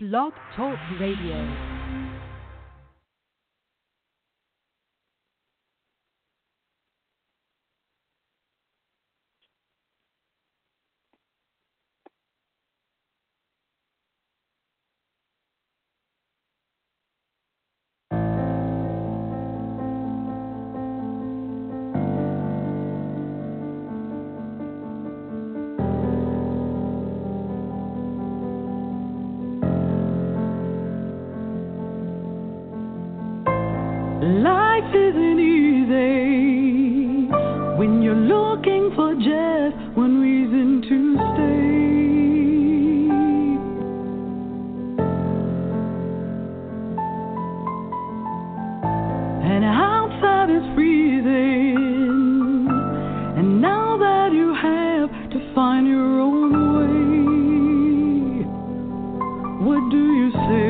Blog Talk Radio. Find your own way, what do you say?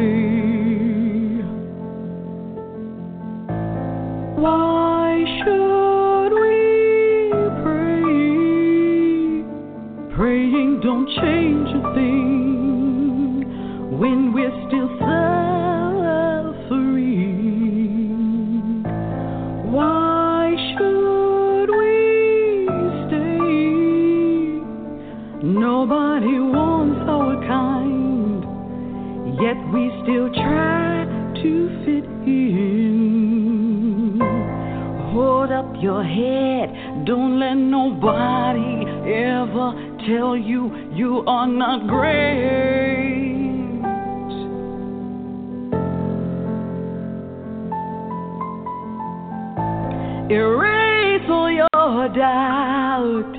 All your doubt.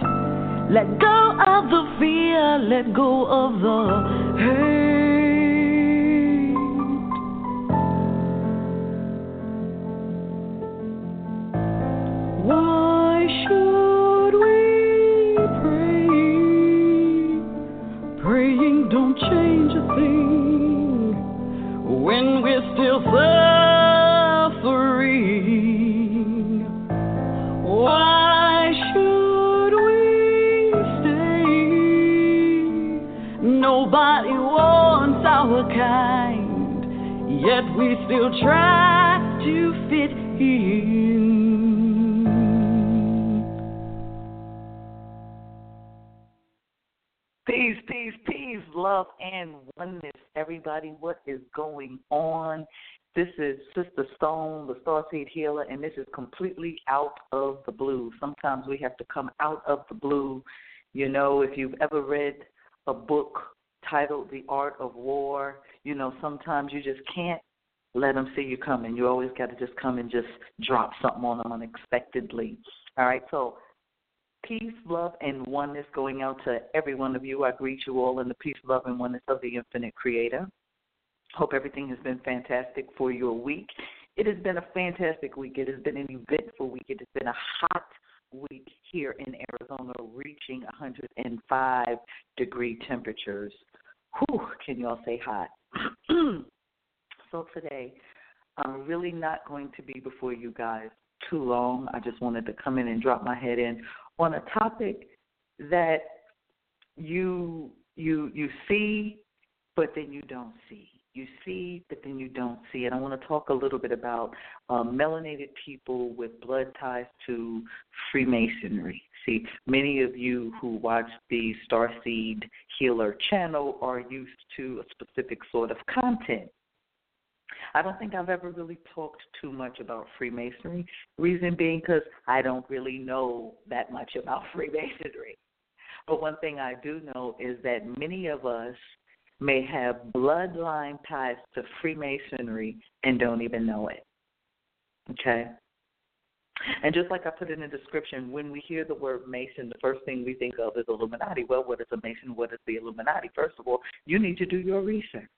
Let go of the fear, let go of the hate. Why should we pray? Praying don't change a thing when we're still suffering. Yet we still try to fit in. Peace, peace, peace, love and oneness. Everybody, what is going on? This is Sister Stone, the Starseed Healer, and this is completely out of the blue. Sometimes we have to come out of the blue. You know, if you've ever read a book titled The Art of War, you know, sometimes you just can't let them see you coming. You always got to just come and just drop something on them unexpectedly. All right, so peace, love, and oneness going out to every one of you. I greet you all in the peace, love, and oneness of the infinite creator. Hope everything has been fantastic for your week. It has been a fantastic week. It has been an eventful week. It has been a hot week here in Arizona, reaching 105 degree temperatures. Whew, can y'all say hot? so today, I'm really not going to be before you guys too long. I just wanted to come in and drop my head in on a topic that you you you see but then you don't see. You see, but then you don't see. And I want to talk a little bit about um, melanated people with blood ties to Freemasonry. See, many of you who watch the Starseed Healer channel are used to a specific sort of content. I don't think I've ever really talked too much about Freemasonry. Reason being because I don't really know that much about Freemasonry. But one thing I do know is that many of us may have bloodline ties to Freemasonry and don't even know it. Okay? And just like I put in the description, when we hear the word Mason, the first thing we think of is Illuminati. Well, what is a Mason? What is the Illuminati? First of all, you need to do your research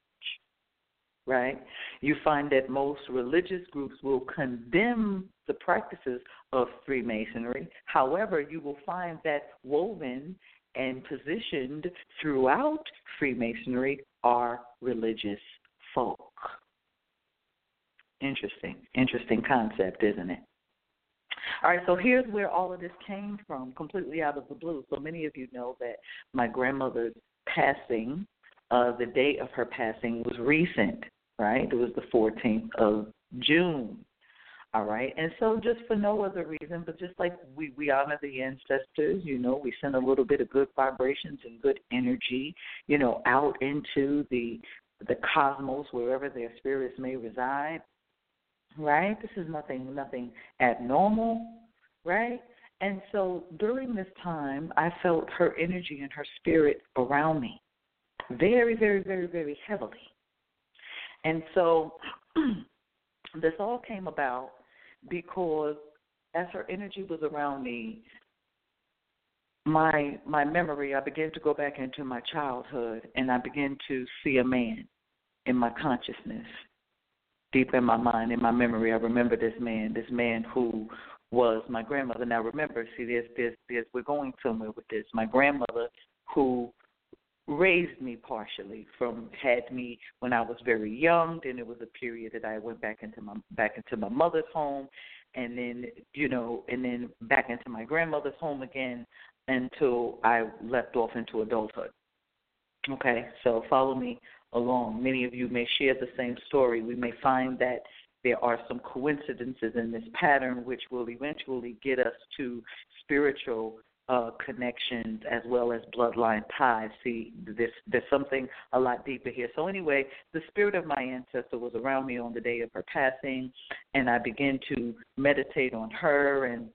right? You find that most religious groups will condemn the practices of Freemasonry. However, you will find that woven and positioned throughout Freemasonry are religious folk. Interesting, interesting concept, isn't it? All right, so here's where all of this came from, completely out of the blue. So many of you know that my grandmother's passing uh, the day of her passing was recent, right? It was the 14th of June. All right. And so just for no other reason, but just like we, we honor the ancestors, you know, we send a little bit of good vibrations and good energy, you know, out into the the cosmos, wherever their spirits may reside. Right? This is nothing nothing abnormal, right? And so during this time I felt her energy and her spirit around me. Very, very, very, very heavily. And so this all came about because as her energy was around me, my my memory, I began to go back into my childhood and I began to see a man in my consciousness, deep in my mind, in my memory. I remember this man, this man who was my grandmother. Now remember, see there's there's there's we're going somewhere with this. My grandmother who raised me partially from had me when I was very young. Then it was a period that I went back into my back into my mother's home, and then you know, and then back into my grandmother's home again until I left off into adulthood. Okay, so follow me along. Many of you may share the same story. We may find that there are some coincidences in this pattern which will eventually get us to spiritual uh, connections as well as bloodline ties. See, there's, there's something a lot deeper here. So, anyway, the spirit of my ancestor was around me on the day of her passing, and I began to meditate on her and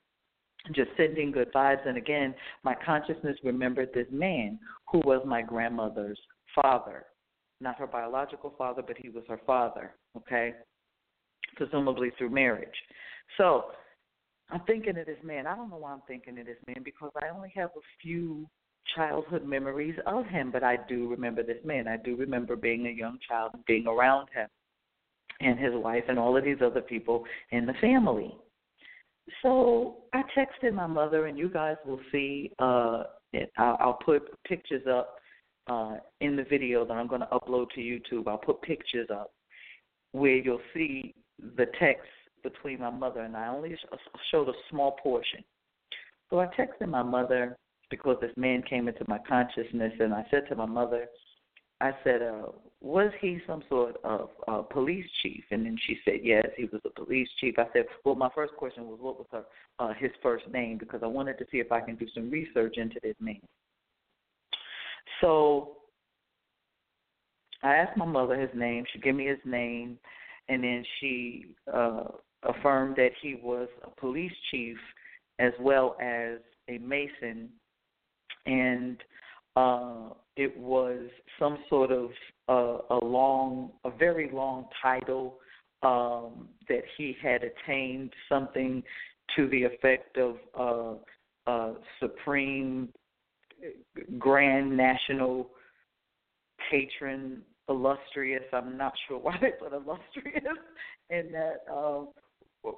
just sending good vibes. And again, my consciousness remembered this man who was my grandmother's father. Not her biological father, but he was her father, okay? Presumably through marriage. So, I'm thinking of this man. I don't know why I'm thinking of this man because I only have a few childhood memories of him, but I do remember this man. I do remember being a young child and being around him and his wife and all of these other people in the family. So I texted my mother, and you guys will see. Uh, I'll put pictures up uh, in the video that I'm going to upload to YouTube. I'll put pictures up where you'll see the text between my mother and I. only showed a small portion. So I texted my mother because this man came into my consciousness, and I said to my mother, I said, uh, was he some sort of uh, police chief? And then she said, yes, he was a police chief. I said, well, my first question was, what was her uh, his first name? Because I wanted to see if I can do some research into this man. So I asked my mother his name. She gave me his name, and then she uh, affirmed that he was a police chief as well as a Mason, and uh, it was some sort of uh, a long, a very long title um, that he had attained something to the effect of uh, uh, supreme, grand national patron, illustrious. I'm not sure why they put illustrious in that um,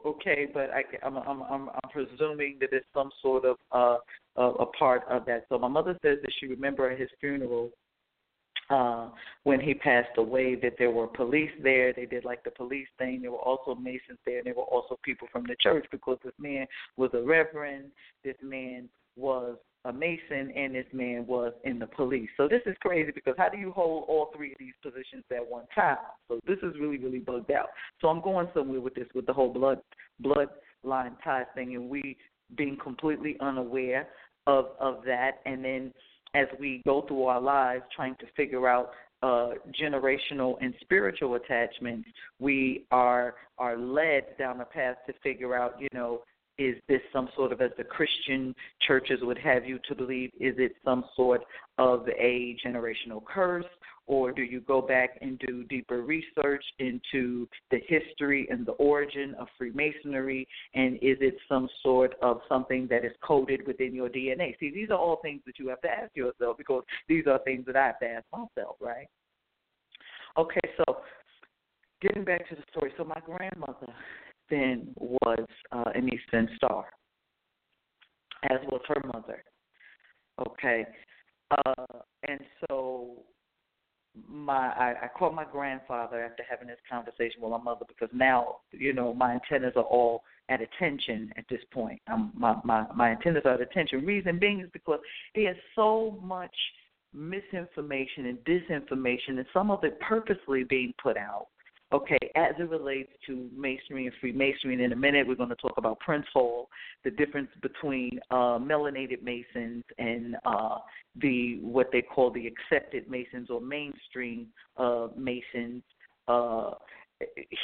okay, but I, I'm, I'm I'm I'm presuming that it's some sort of uh, a, a part of that. So my mother says that she remembered at his funeral uh, when he passed away. That there were police there. They did like the police thing. There were also masons there. And there were also people from the church because this man was a reverend. This man was Mason and this man was in the police. So this is crazy because how do you hold all three of these positions at one time? So this is really, really bugged out. So I'm going somewhere with this with the whole blood bloodline tie thing and we being completely unaware of of that and then as we go through our lives trying to figure out uh, generational and spiritual attachments, we are are led down the path to figure out, you know, is this some sort of, as the Christian churches would have you to believe, is it some sort of a generational curse? Or do you go back and do deeper research into the history and the origin of Freemasonry? And is it some sort of something that is coded within your DNA? See, these are all things that you have to ask yourself because these are things that I have to ask myself, right? Okay, so getting back to the story. So my grandmother, then was uh, an Eastern Star, as was her mother. Okay, uh, and so my I, I called my grandfather after having this conversation with my mother because now you know my antennas are all at attention at this point. Um, my my my antennas are at attention. Reason being is because there's so much misinformation and disinformation, and some of it purposely being put out. Okay, as it relates to Masonry and Freemasonry, and in a minute we're going to talk about Prince Hall, the difference between uh, melanated Masons and uh, the what they call the accepted Masons or mainstream uh, Masons uh,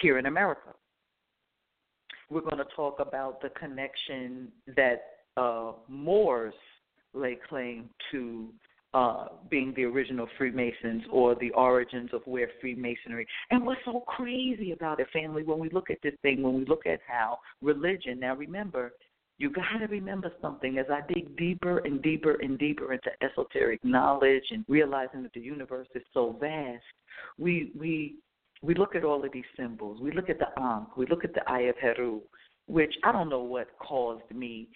here in America. We're going to talk about the connection that uh, Moors lay claim to uh, being the original Freemasons or the origins of where Freemasonry. And what's so crazy about it, family, when we look at this thing, when we look at how religion, now remember, you got to remember something as I dig deeper and deeper and deeper into esoteric knowledge and realizing that the universe is so vast. We we we look at all of these symbols. We look at the Ankh. We look at the Eye of Heru, which I don't know what caused me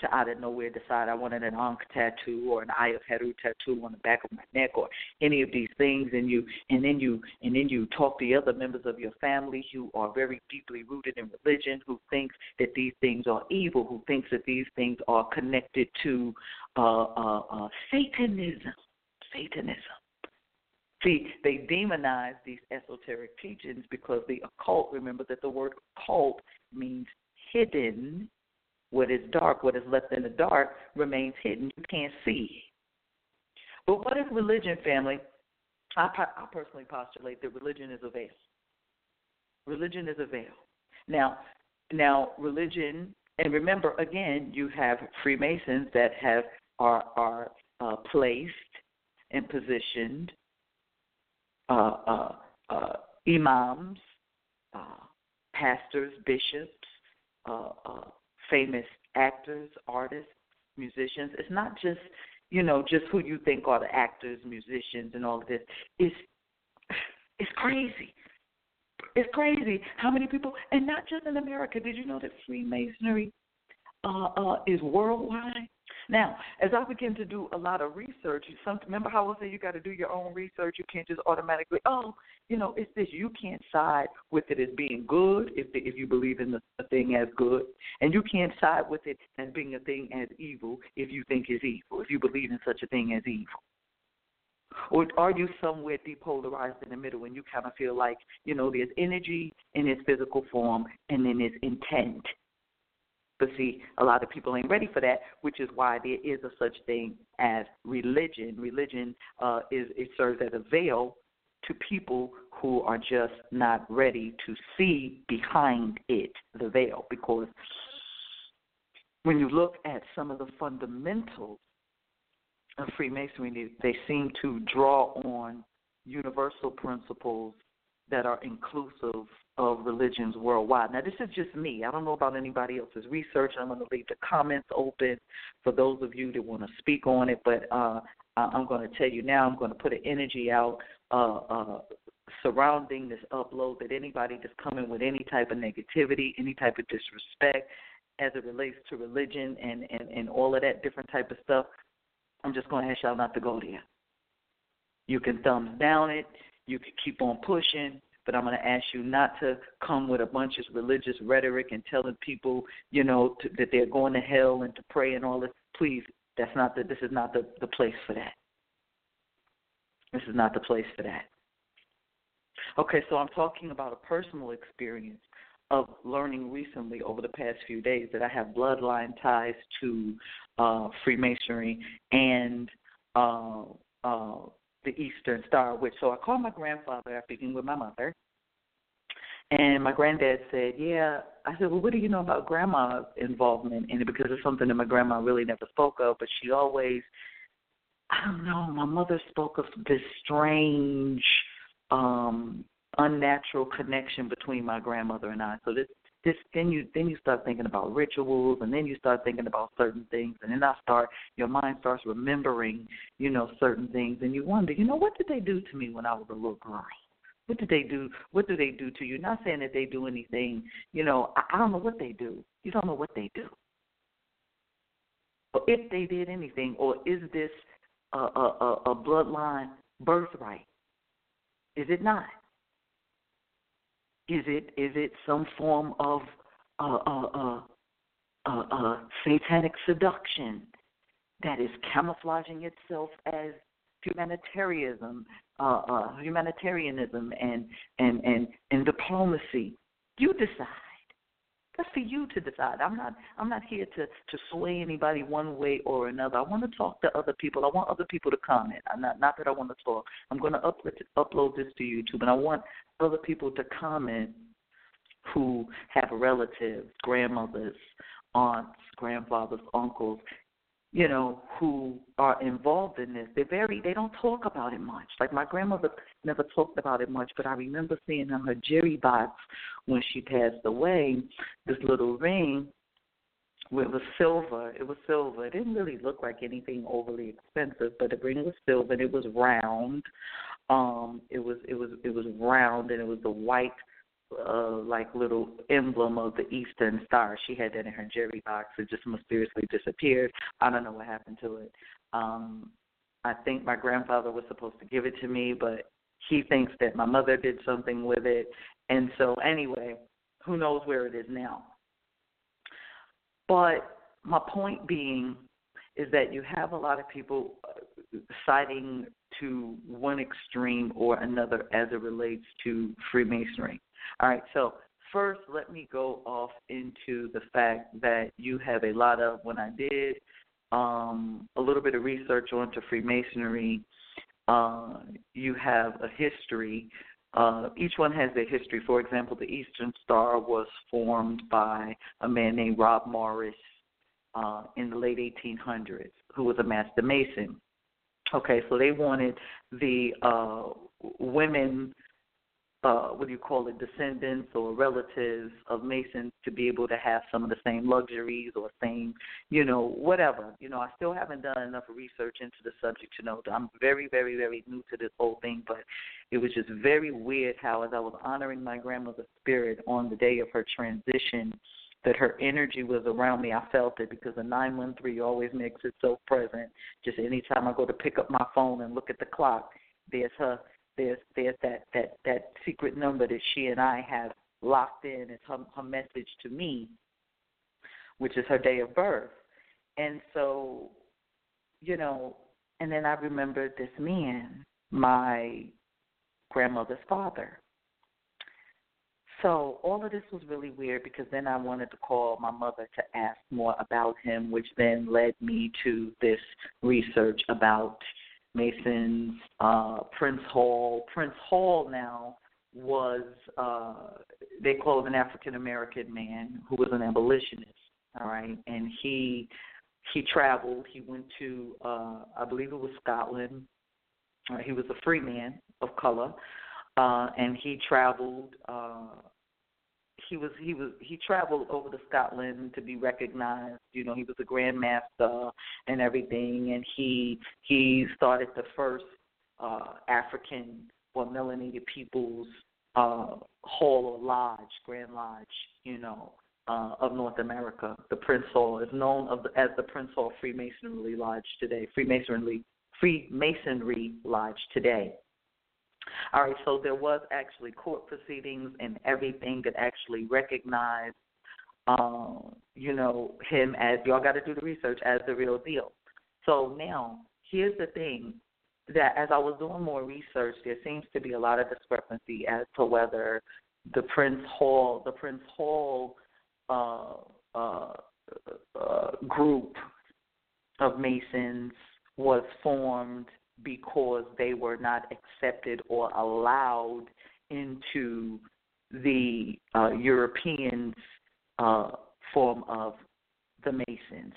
to out of nowhere decide I wanted an Ankh tattoo or an Eye of Heru tattoo on the back of my neck or any of these things and you and then you and then you talk to other members of your family who are very deeply rooted in religion, who thinks that these things are evil, who thinks that these things are connected to uh uh, uh Satanism. Satanism. See, they demonize these esoteric teachings because the occult, remember that the word occult means hidden what is dark, what is left in the dark, remains hidden. You can't see. But what is religion, family? I, I personally postulate that religion is a veil. Religion is a veil. Now, now religion, and remember again, you have Freemasons that have are are uh, placed and positioned uh, uh, uh imams, uh, pastors, bishops, uh, famous actors, artists, musicians. It's not just you know just who you think are the actors, musicians, and all of this. It's it's crazy. It's crazy how many people, and not just in America. Did you know that Freemasonry uh, uh, is worldwide? Now, as I begin to do a lot of research, some, remember how I say you got to do your own research. You can't just automatically, oh, you know, it's this. You can't side with it as being good if the, if you believe in the, the thing as good, and you can't side with it as being a thing as evil if you think it's evil, if you believe in such a thing as evil. Or are you somewhere depolarized in the middle and you kind of feel like, you know, there's energy in its physical form and then there's intent but see, a lot of people ain't ready for that, which is why there is a such thing as religion. Religion uh, is it serves as a veil to people who are just not ready to see behind it, the veil, because when you look at some of the fundamentals of Freemasonry, they seem to draw on universal principles that are inclusive religions worldwide. Now, this is just me. I don't know about anybody else's research. I'm going to leave the comments open for those of you that want to speak on it. But uh, I'm going to tell you now. I'm going to put an energy out uh, uh, surrounding this upload that anybody that's coming with any type of negativity, any type of disrespect, as it relates to religion and and and all of that different type of stuff. I'm just going to ask y'all not to go there. You can thumbs down it. You can keep on pushing but I'm going to ask you not to come with a bunch of religious rhetoric and telling people, you know, to, that they're going to hell and to pray and all this. Please, that's not the. This is not the the place for that. This is not the place for that. Okay, so I'm talking about a personal experience of learning recently over the past few days that I have bloodline ties to uh, Freemasonry and uh, uh, the Eastern Star Witch. So I called my grandfather after speaking with my mother. And my granddad said, Yeah. I said, Well, what do you know about grandma's involvement in it? Because it's something that my grandma really never spoke of, but she always, I don't know, my mother spoke of this strange, um, unnatural connection between my grandmother and I. So this this then you then you start thinking about rituals and then you start thinking about certain things and then I start your mind starts remembering, you know, certain things and you wonder, you know, what did they do to me when I was a little girl? What did they do? What do they do to you? Not saying that they do anything, you know, I, I don't know what they do. You don't know what they do. Or if they did anything, or is this a, a, a bloodline birthright? Is it not? Is it is it some form of uh, uh, uh, uh, uh, satanic seduction that is camouflaging itself as humanitarianism, uh, humanitarianism, and and and and diplomacy. You decide. That's for you to decide. I'm not. I'm not here to to sway anybody one way or another. I want to talk to other people. I want other people to comment. I'm not. Not that I want to talk. I'm going to upload upload this to YouTube, and I want other people to comment who have relatives, grandmothers, aunts, grandfathers, uncles, you know, who are involved in this. They're very they don't talk about it much. Like my grandmother never talked about it much, but I remember seeing on her jerry box when she passed away, this little ring it was silver. It was silver. It didn't really look like anything overly expensive, but the ring was silver and it was round. Um, it was it was it was round and it was the white uh, like little emblem of the Eastern Star. She had that in her jewelry box. It just mysteriously disappeared. I don't know what happened to it. Um, I think my grandfather was supposed to give it to me, but he thinks that my mother did something with it. And so, anyway, who knows where it is now. But my point being is that you have a lot of people uh, citing to one extreme or another as it relates to Freemasonry. All right, so first let me go off into the fact that you have a lot of when I did um, a little bit of research onto Freemasonry, uh, you have a history. Uh, each one has a history. For example, the Eastern Star was formed by a man named Rob Morris uh, in the late 1800s, who was a master mason. Okay, so they wanted the uh, women uh, what do you call it, descendants or relatives of Masons to be able to have some of the same luxuries or same, you know, whatever. You know, I still haven't done enough research into the subject to know I'm very, very, very new to this whole thing, but it was just very weird how, as I was honoring my grandmother's spirit on the day of her transition, that her energy was around me. I felt it because the 913 always makes it so present. Just anytime I go to pick up my phone and look at the clock, there's her there's there's that that that secret number that she and I have locked in. It's her her message to me, which is her day of birth, and so, you know, and then I remembered this man, my grandmother's father. So all of this was really weird because then I wanted to call my mother to ask more about him, which then led me to this research about Masons, uh, Prince Hall. Prince Hall now was uh, they called an African American man who was an abolitionist. All right, and he he traveled. He went to uh, I believe it was Scotland. Uh, he was a free man of color, uh, and he traveled uh, he was he was he traveled over to Scotland to be recognized. You know, he was a grandmaster and everything, and he he started the first uh, African or melanated peoples uh, hall or lodge, Grand Lodge. You know. Uh, of North America, the Prince Hall is known of the, as the Prince Hall Freemasonry Lodge today. Freemasonry Freemasonry Lodge today. All right, so there was actually court proceedings and everything that actually recognized, um, you know, him as y'all got to do the research as the real deal. So now, here's the thing: that as I was doing more research, there seems to be a lot of discrepancy as to whether the Prince Hall, the Prince Hall uh, uh, uh, group of Masons was formed because they were not accepted or allowed into the uh, Europeans' uh, form of the Masons.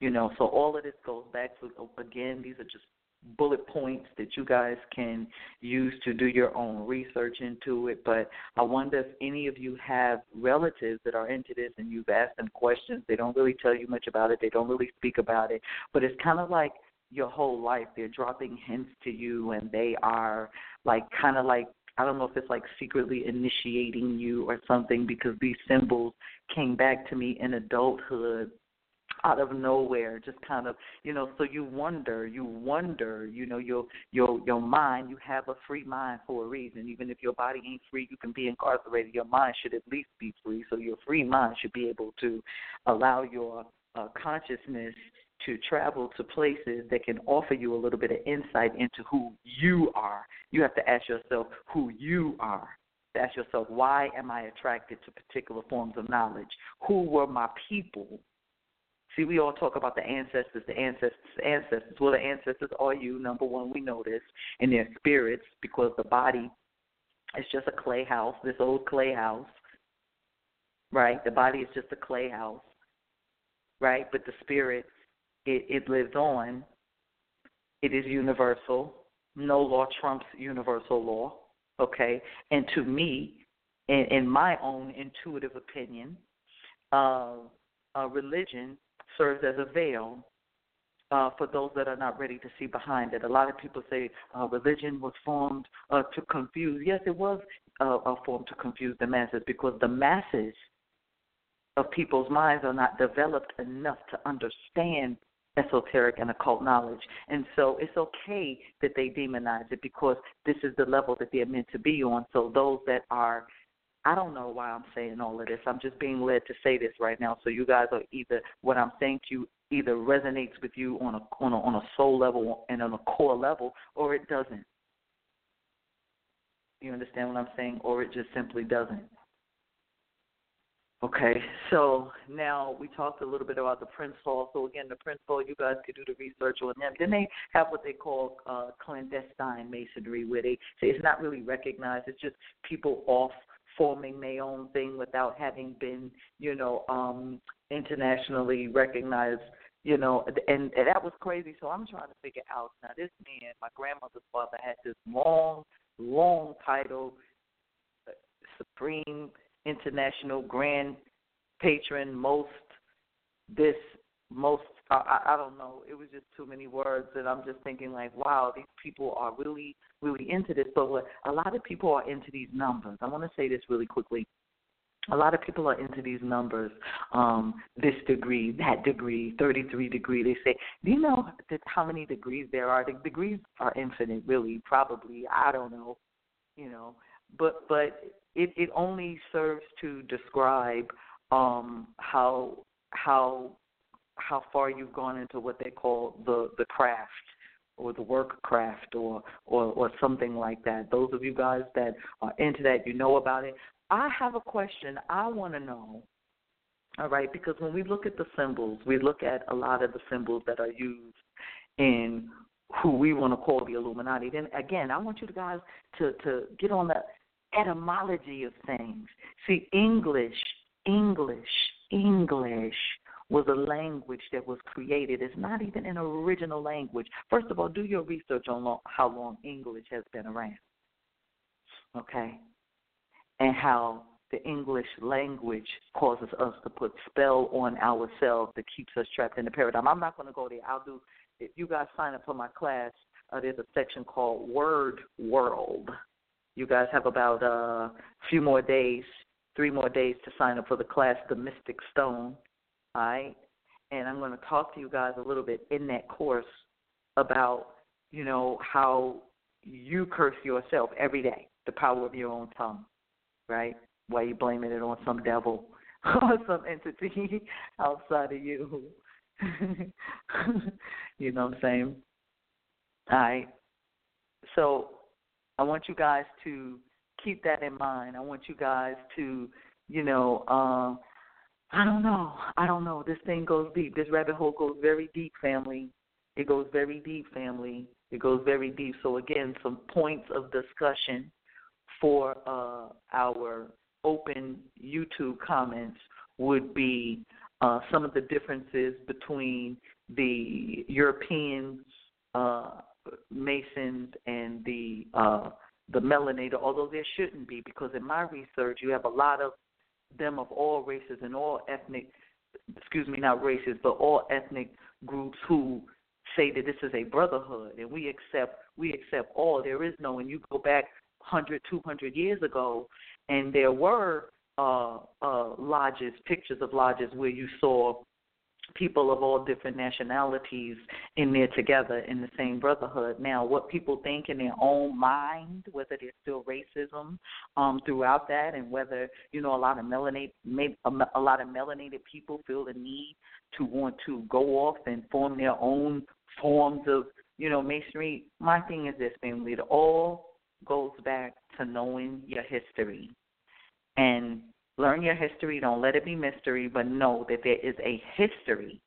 You know, so all of this goes back to again, these are just bullet points that you guys can use to do your own research into it. But I wonder if any of you have relatives that are into this and you've asked them questions. They don't really tell you much about it. They don't really speak about it. But it's kind of like your whole life. They're dropping hints to you, and they are like kind of like I don't know if it's like secretly initiating you or something because these symbols came back to me in adulthood out of nowhere just kind of you know so you wonder you wonder you know your your your mind you have a free mind for a reason. Even if your body ain't free you can be incarcerated. Your mind should at least be free. So your free mind should be able to allow your uh, consciousness to travel to places that can offer you a little bit of insight into who you are. You have to ask yourself who you are. Ask yourself, why am I attracted to particular forms of knowledge? Who were my people? See, we all talk about the ancestors, the ancestors, the ancestors. Well, the ancestors are you. Number one, we know this, and their spirits, because the body is just a clay house, this old clay house, right? The body is just a clay house, right? But the spirit, it, it lives on. It is universal. No law trumps universal law, okay? And to me, in, in my own intuitive opinion, uh, uh, religion serves as a veil uh, for those that are not ready to see behind it. A lot of people say uh, religion was formed uh, to confuse. Yes, it was uh, a form to confuse the masses because the masses of people's minds are not developed enough to understand esoteric and occult knowledge. And so it's okay that they demonize it because this is the level that they're meant to be on. So those that are I don't know why I'm saying all of this. I'm just being led to say this right now. So you guys are either what I'm saying to you either resonates with you on a on a on a soul level and on a core level, or it doesn't. You understand what I'm saying? Or it just simply doesn't. Okay, so now we talked a little bit about the Prince Hall. So again, the Prince Hall, you guys could do the research on them. Then they have what they call uh, clandestine masonry, where they say it's not really recognized. It's just people off forming their own thing without having been, you know, um, internationally recognized. You know, and, and that was crazy. So I'm trying to figure out now. This man, my grandmother's father, had this long, long title, uh, Supreme International Grand Patron, most this, most I, I don't know. It was just too many words, and I'm just thinking like, wow, these people are really, really into this. But a lot of people are into these numbers. I want to say this really quickly. A lot of people are into these numbers. Um, this degree, that degree, 33 degree. They say, do you know how many degrees there are? The degrees are infinite, really. Probably, I don't know. You know, but but it it only serves to describe um, how how how far you've gone into what they call the the craft or the work craft or, or or something like that. Those of you guys that are into that, you know about it. I have a question. I want to know. All right, because when we look at the symbols, we look at a lot of the symbols that are used in who we want to call the Illuminati. Then again, I want you guys to to get on the etymology of things. See, English, English, English was a language that was created. It's not even an original language. First of all, do your research on how long English has been around. Okay? And how the English language causes us to put spell on ourselves that keeps us trapped in the paradigm. I'm not going to go there. I'll do, if you guys sign up for my class, uh, there's a section called Word World. You guys have about uh, a few more days, three more days to sign up for the class, The Mystic Stone all right? And I'm going to talk to you guys a little bit in that course about, you know, how you curse yourself every day, the power of your own tongue, right? Why you blaming it on some devil or some entity outside of you. you know what I'm saying? All right. So I want you guys to keep that in mind. I want you guys to, you know, uh, I don't know. I don't know. This thing goes deep. This rabbit hole goes very deep, family. It goes very deep, family. It goes very deep. So again, some points of discussion for uh, our open YouTube comments would be uh, some of the differences between the European uh, Masons and the uh, the Melanator, although there shouldn't be, because in my research you have a lot of them of all races and all ethnic, excuse me, not races, but all ethnic groups who say that this is a brotherhood and we accept we accept all. There is no, and you go back 100, 200 years ago, and there were uh, uh, lodges, pictures of lodges where you saw people of all different nationalities in there together in the same brotherhood. Now, what people think in their own mind, whether there's still racism um, throughout that, and whether you know a lot of melanated, maybe a lot of melanated people feel the need to want to go off and form their own forms of you know masonry. My thing is this, family: it all goes back to knowing your history and Learn your history. Don't let it be mystery, but know that there is a history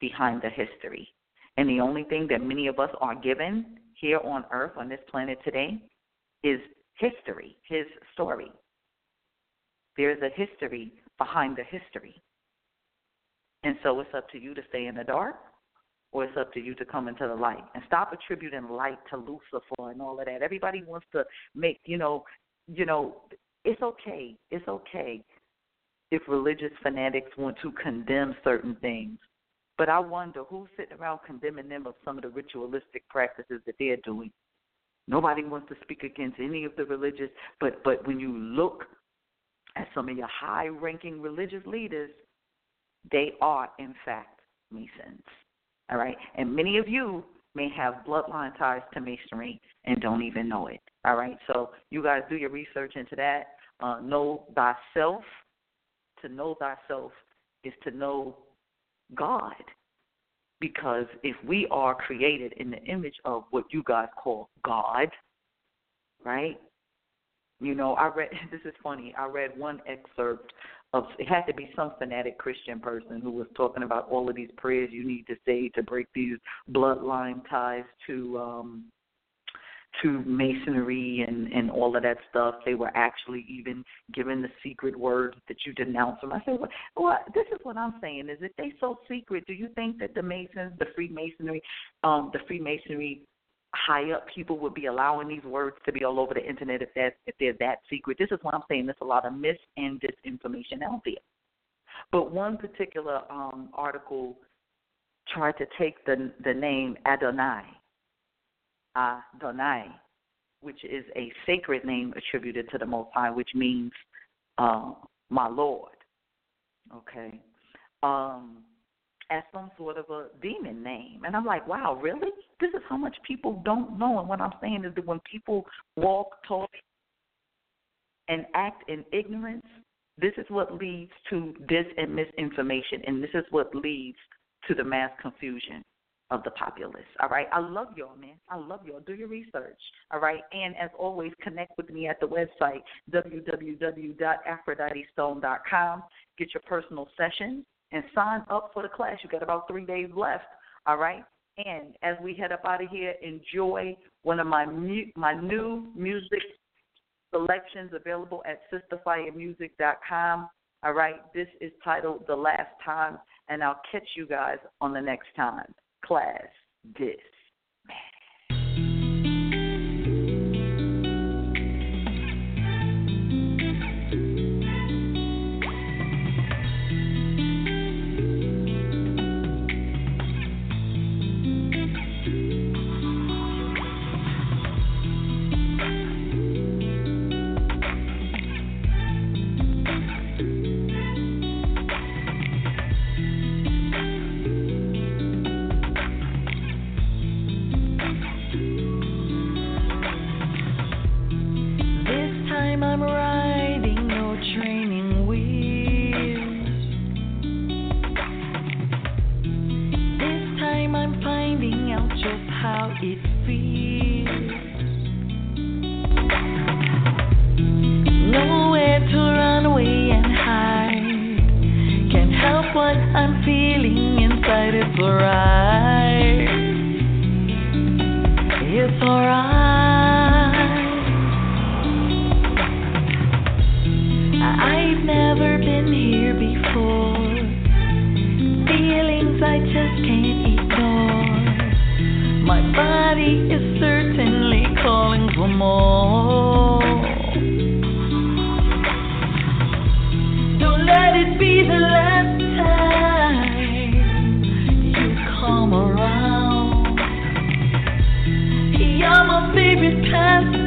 behind the history. And the only thing that many of us are given here on earth, on this planet today, is history, his story. There's a history behind the history. And so it's up to you to stay in the dark or it's up to you to come into the light. And stop attributing light to Lucifer and all of that. Everybody wants to make, you know, you know, it's okay. It's okay if religious fanatics want to condemn certain things. But I wonder who's sitting around condemning them of some of the ritualistic practices that they're doing. Nobody wants to speak against any of the religious, but but when you look at some of your high-ranking religious leaders, they are in fact Masons. All right, and many of you may have bloodline ties to Masonry and don't even know it. All right, so you guys do your research into that. Uh, know thyself. To know thyself is to know God. Because if we are created in the image of what you guys call God, right? You know, I read this is funny. I read one excerpt of it had to be some fanatic Christian person who was talking about all of these prayers you need to say to break these bloodline ties to um to masonry and and all of that stuff. They were actually even given the secret word that you denounce them. I said, well, well, this is what I'm saying is if they so secret, do you think that the Masons, the Freemasonry, um, the Freemasonry high up people would be allowing these words to be all over the internet if that if they're that secret? This is what I'm saying. There's a lot of mis and disinformation out there. But one particular um, article tried to take the the name Adonai Adonai, which is a sacred name attributed to the Most High, which means uh, my Lord. Okay. Um, as some sort of a demon name. And I'm like, wow, really? This is how much people don't know. And what I'm saying is that when people walk, talk, and act in ignorance, this is what leads to dis and misinformation, and this is what leads to the mass confusion of the populace. All right. I love y'all, man. I love y'all. Do your research. All right. And as always, connect with me at the website, www.aphroditestone.com. Get your personal session and sign up for the class. You got about three days left. All right. And as we head up out of here, enjoy one of my mu- my new music selections available at sisterfiremusic.com. All right. This is titled The Last Time, and I'll catch you guys on the next time class feeling inside, it's alright. It's alright. I've never been here before. Feelings I just can't ignore. My body is certainly calling for more. Don't let it be the last. time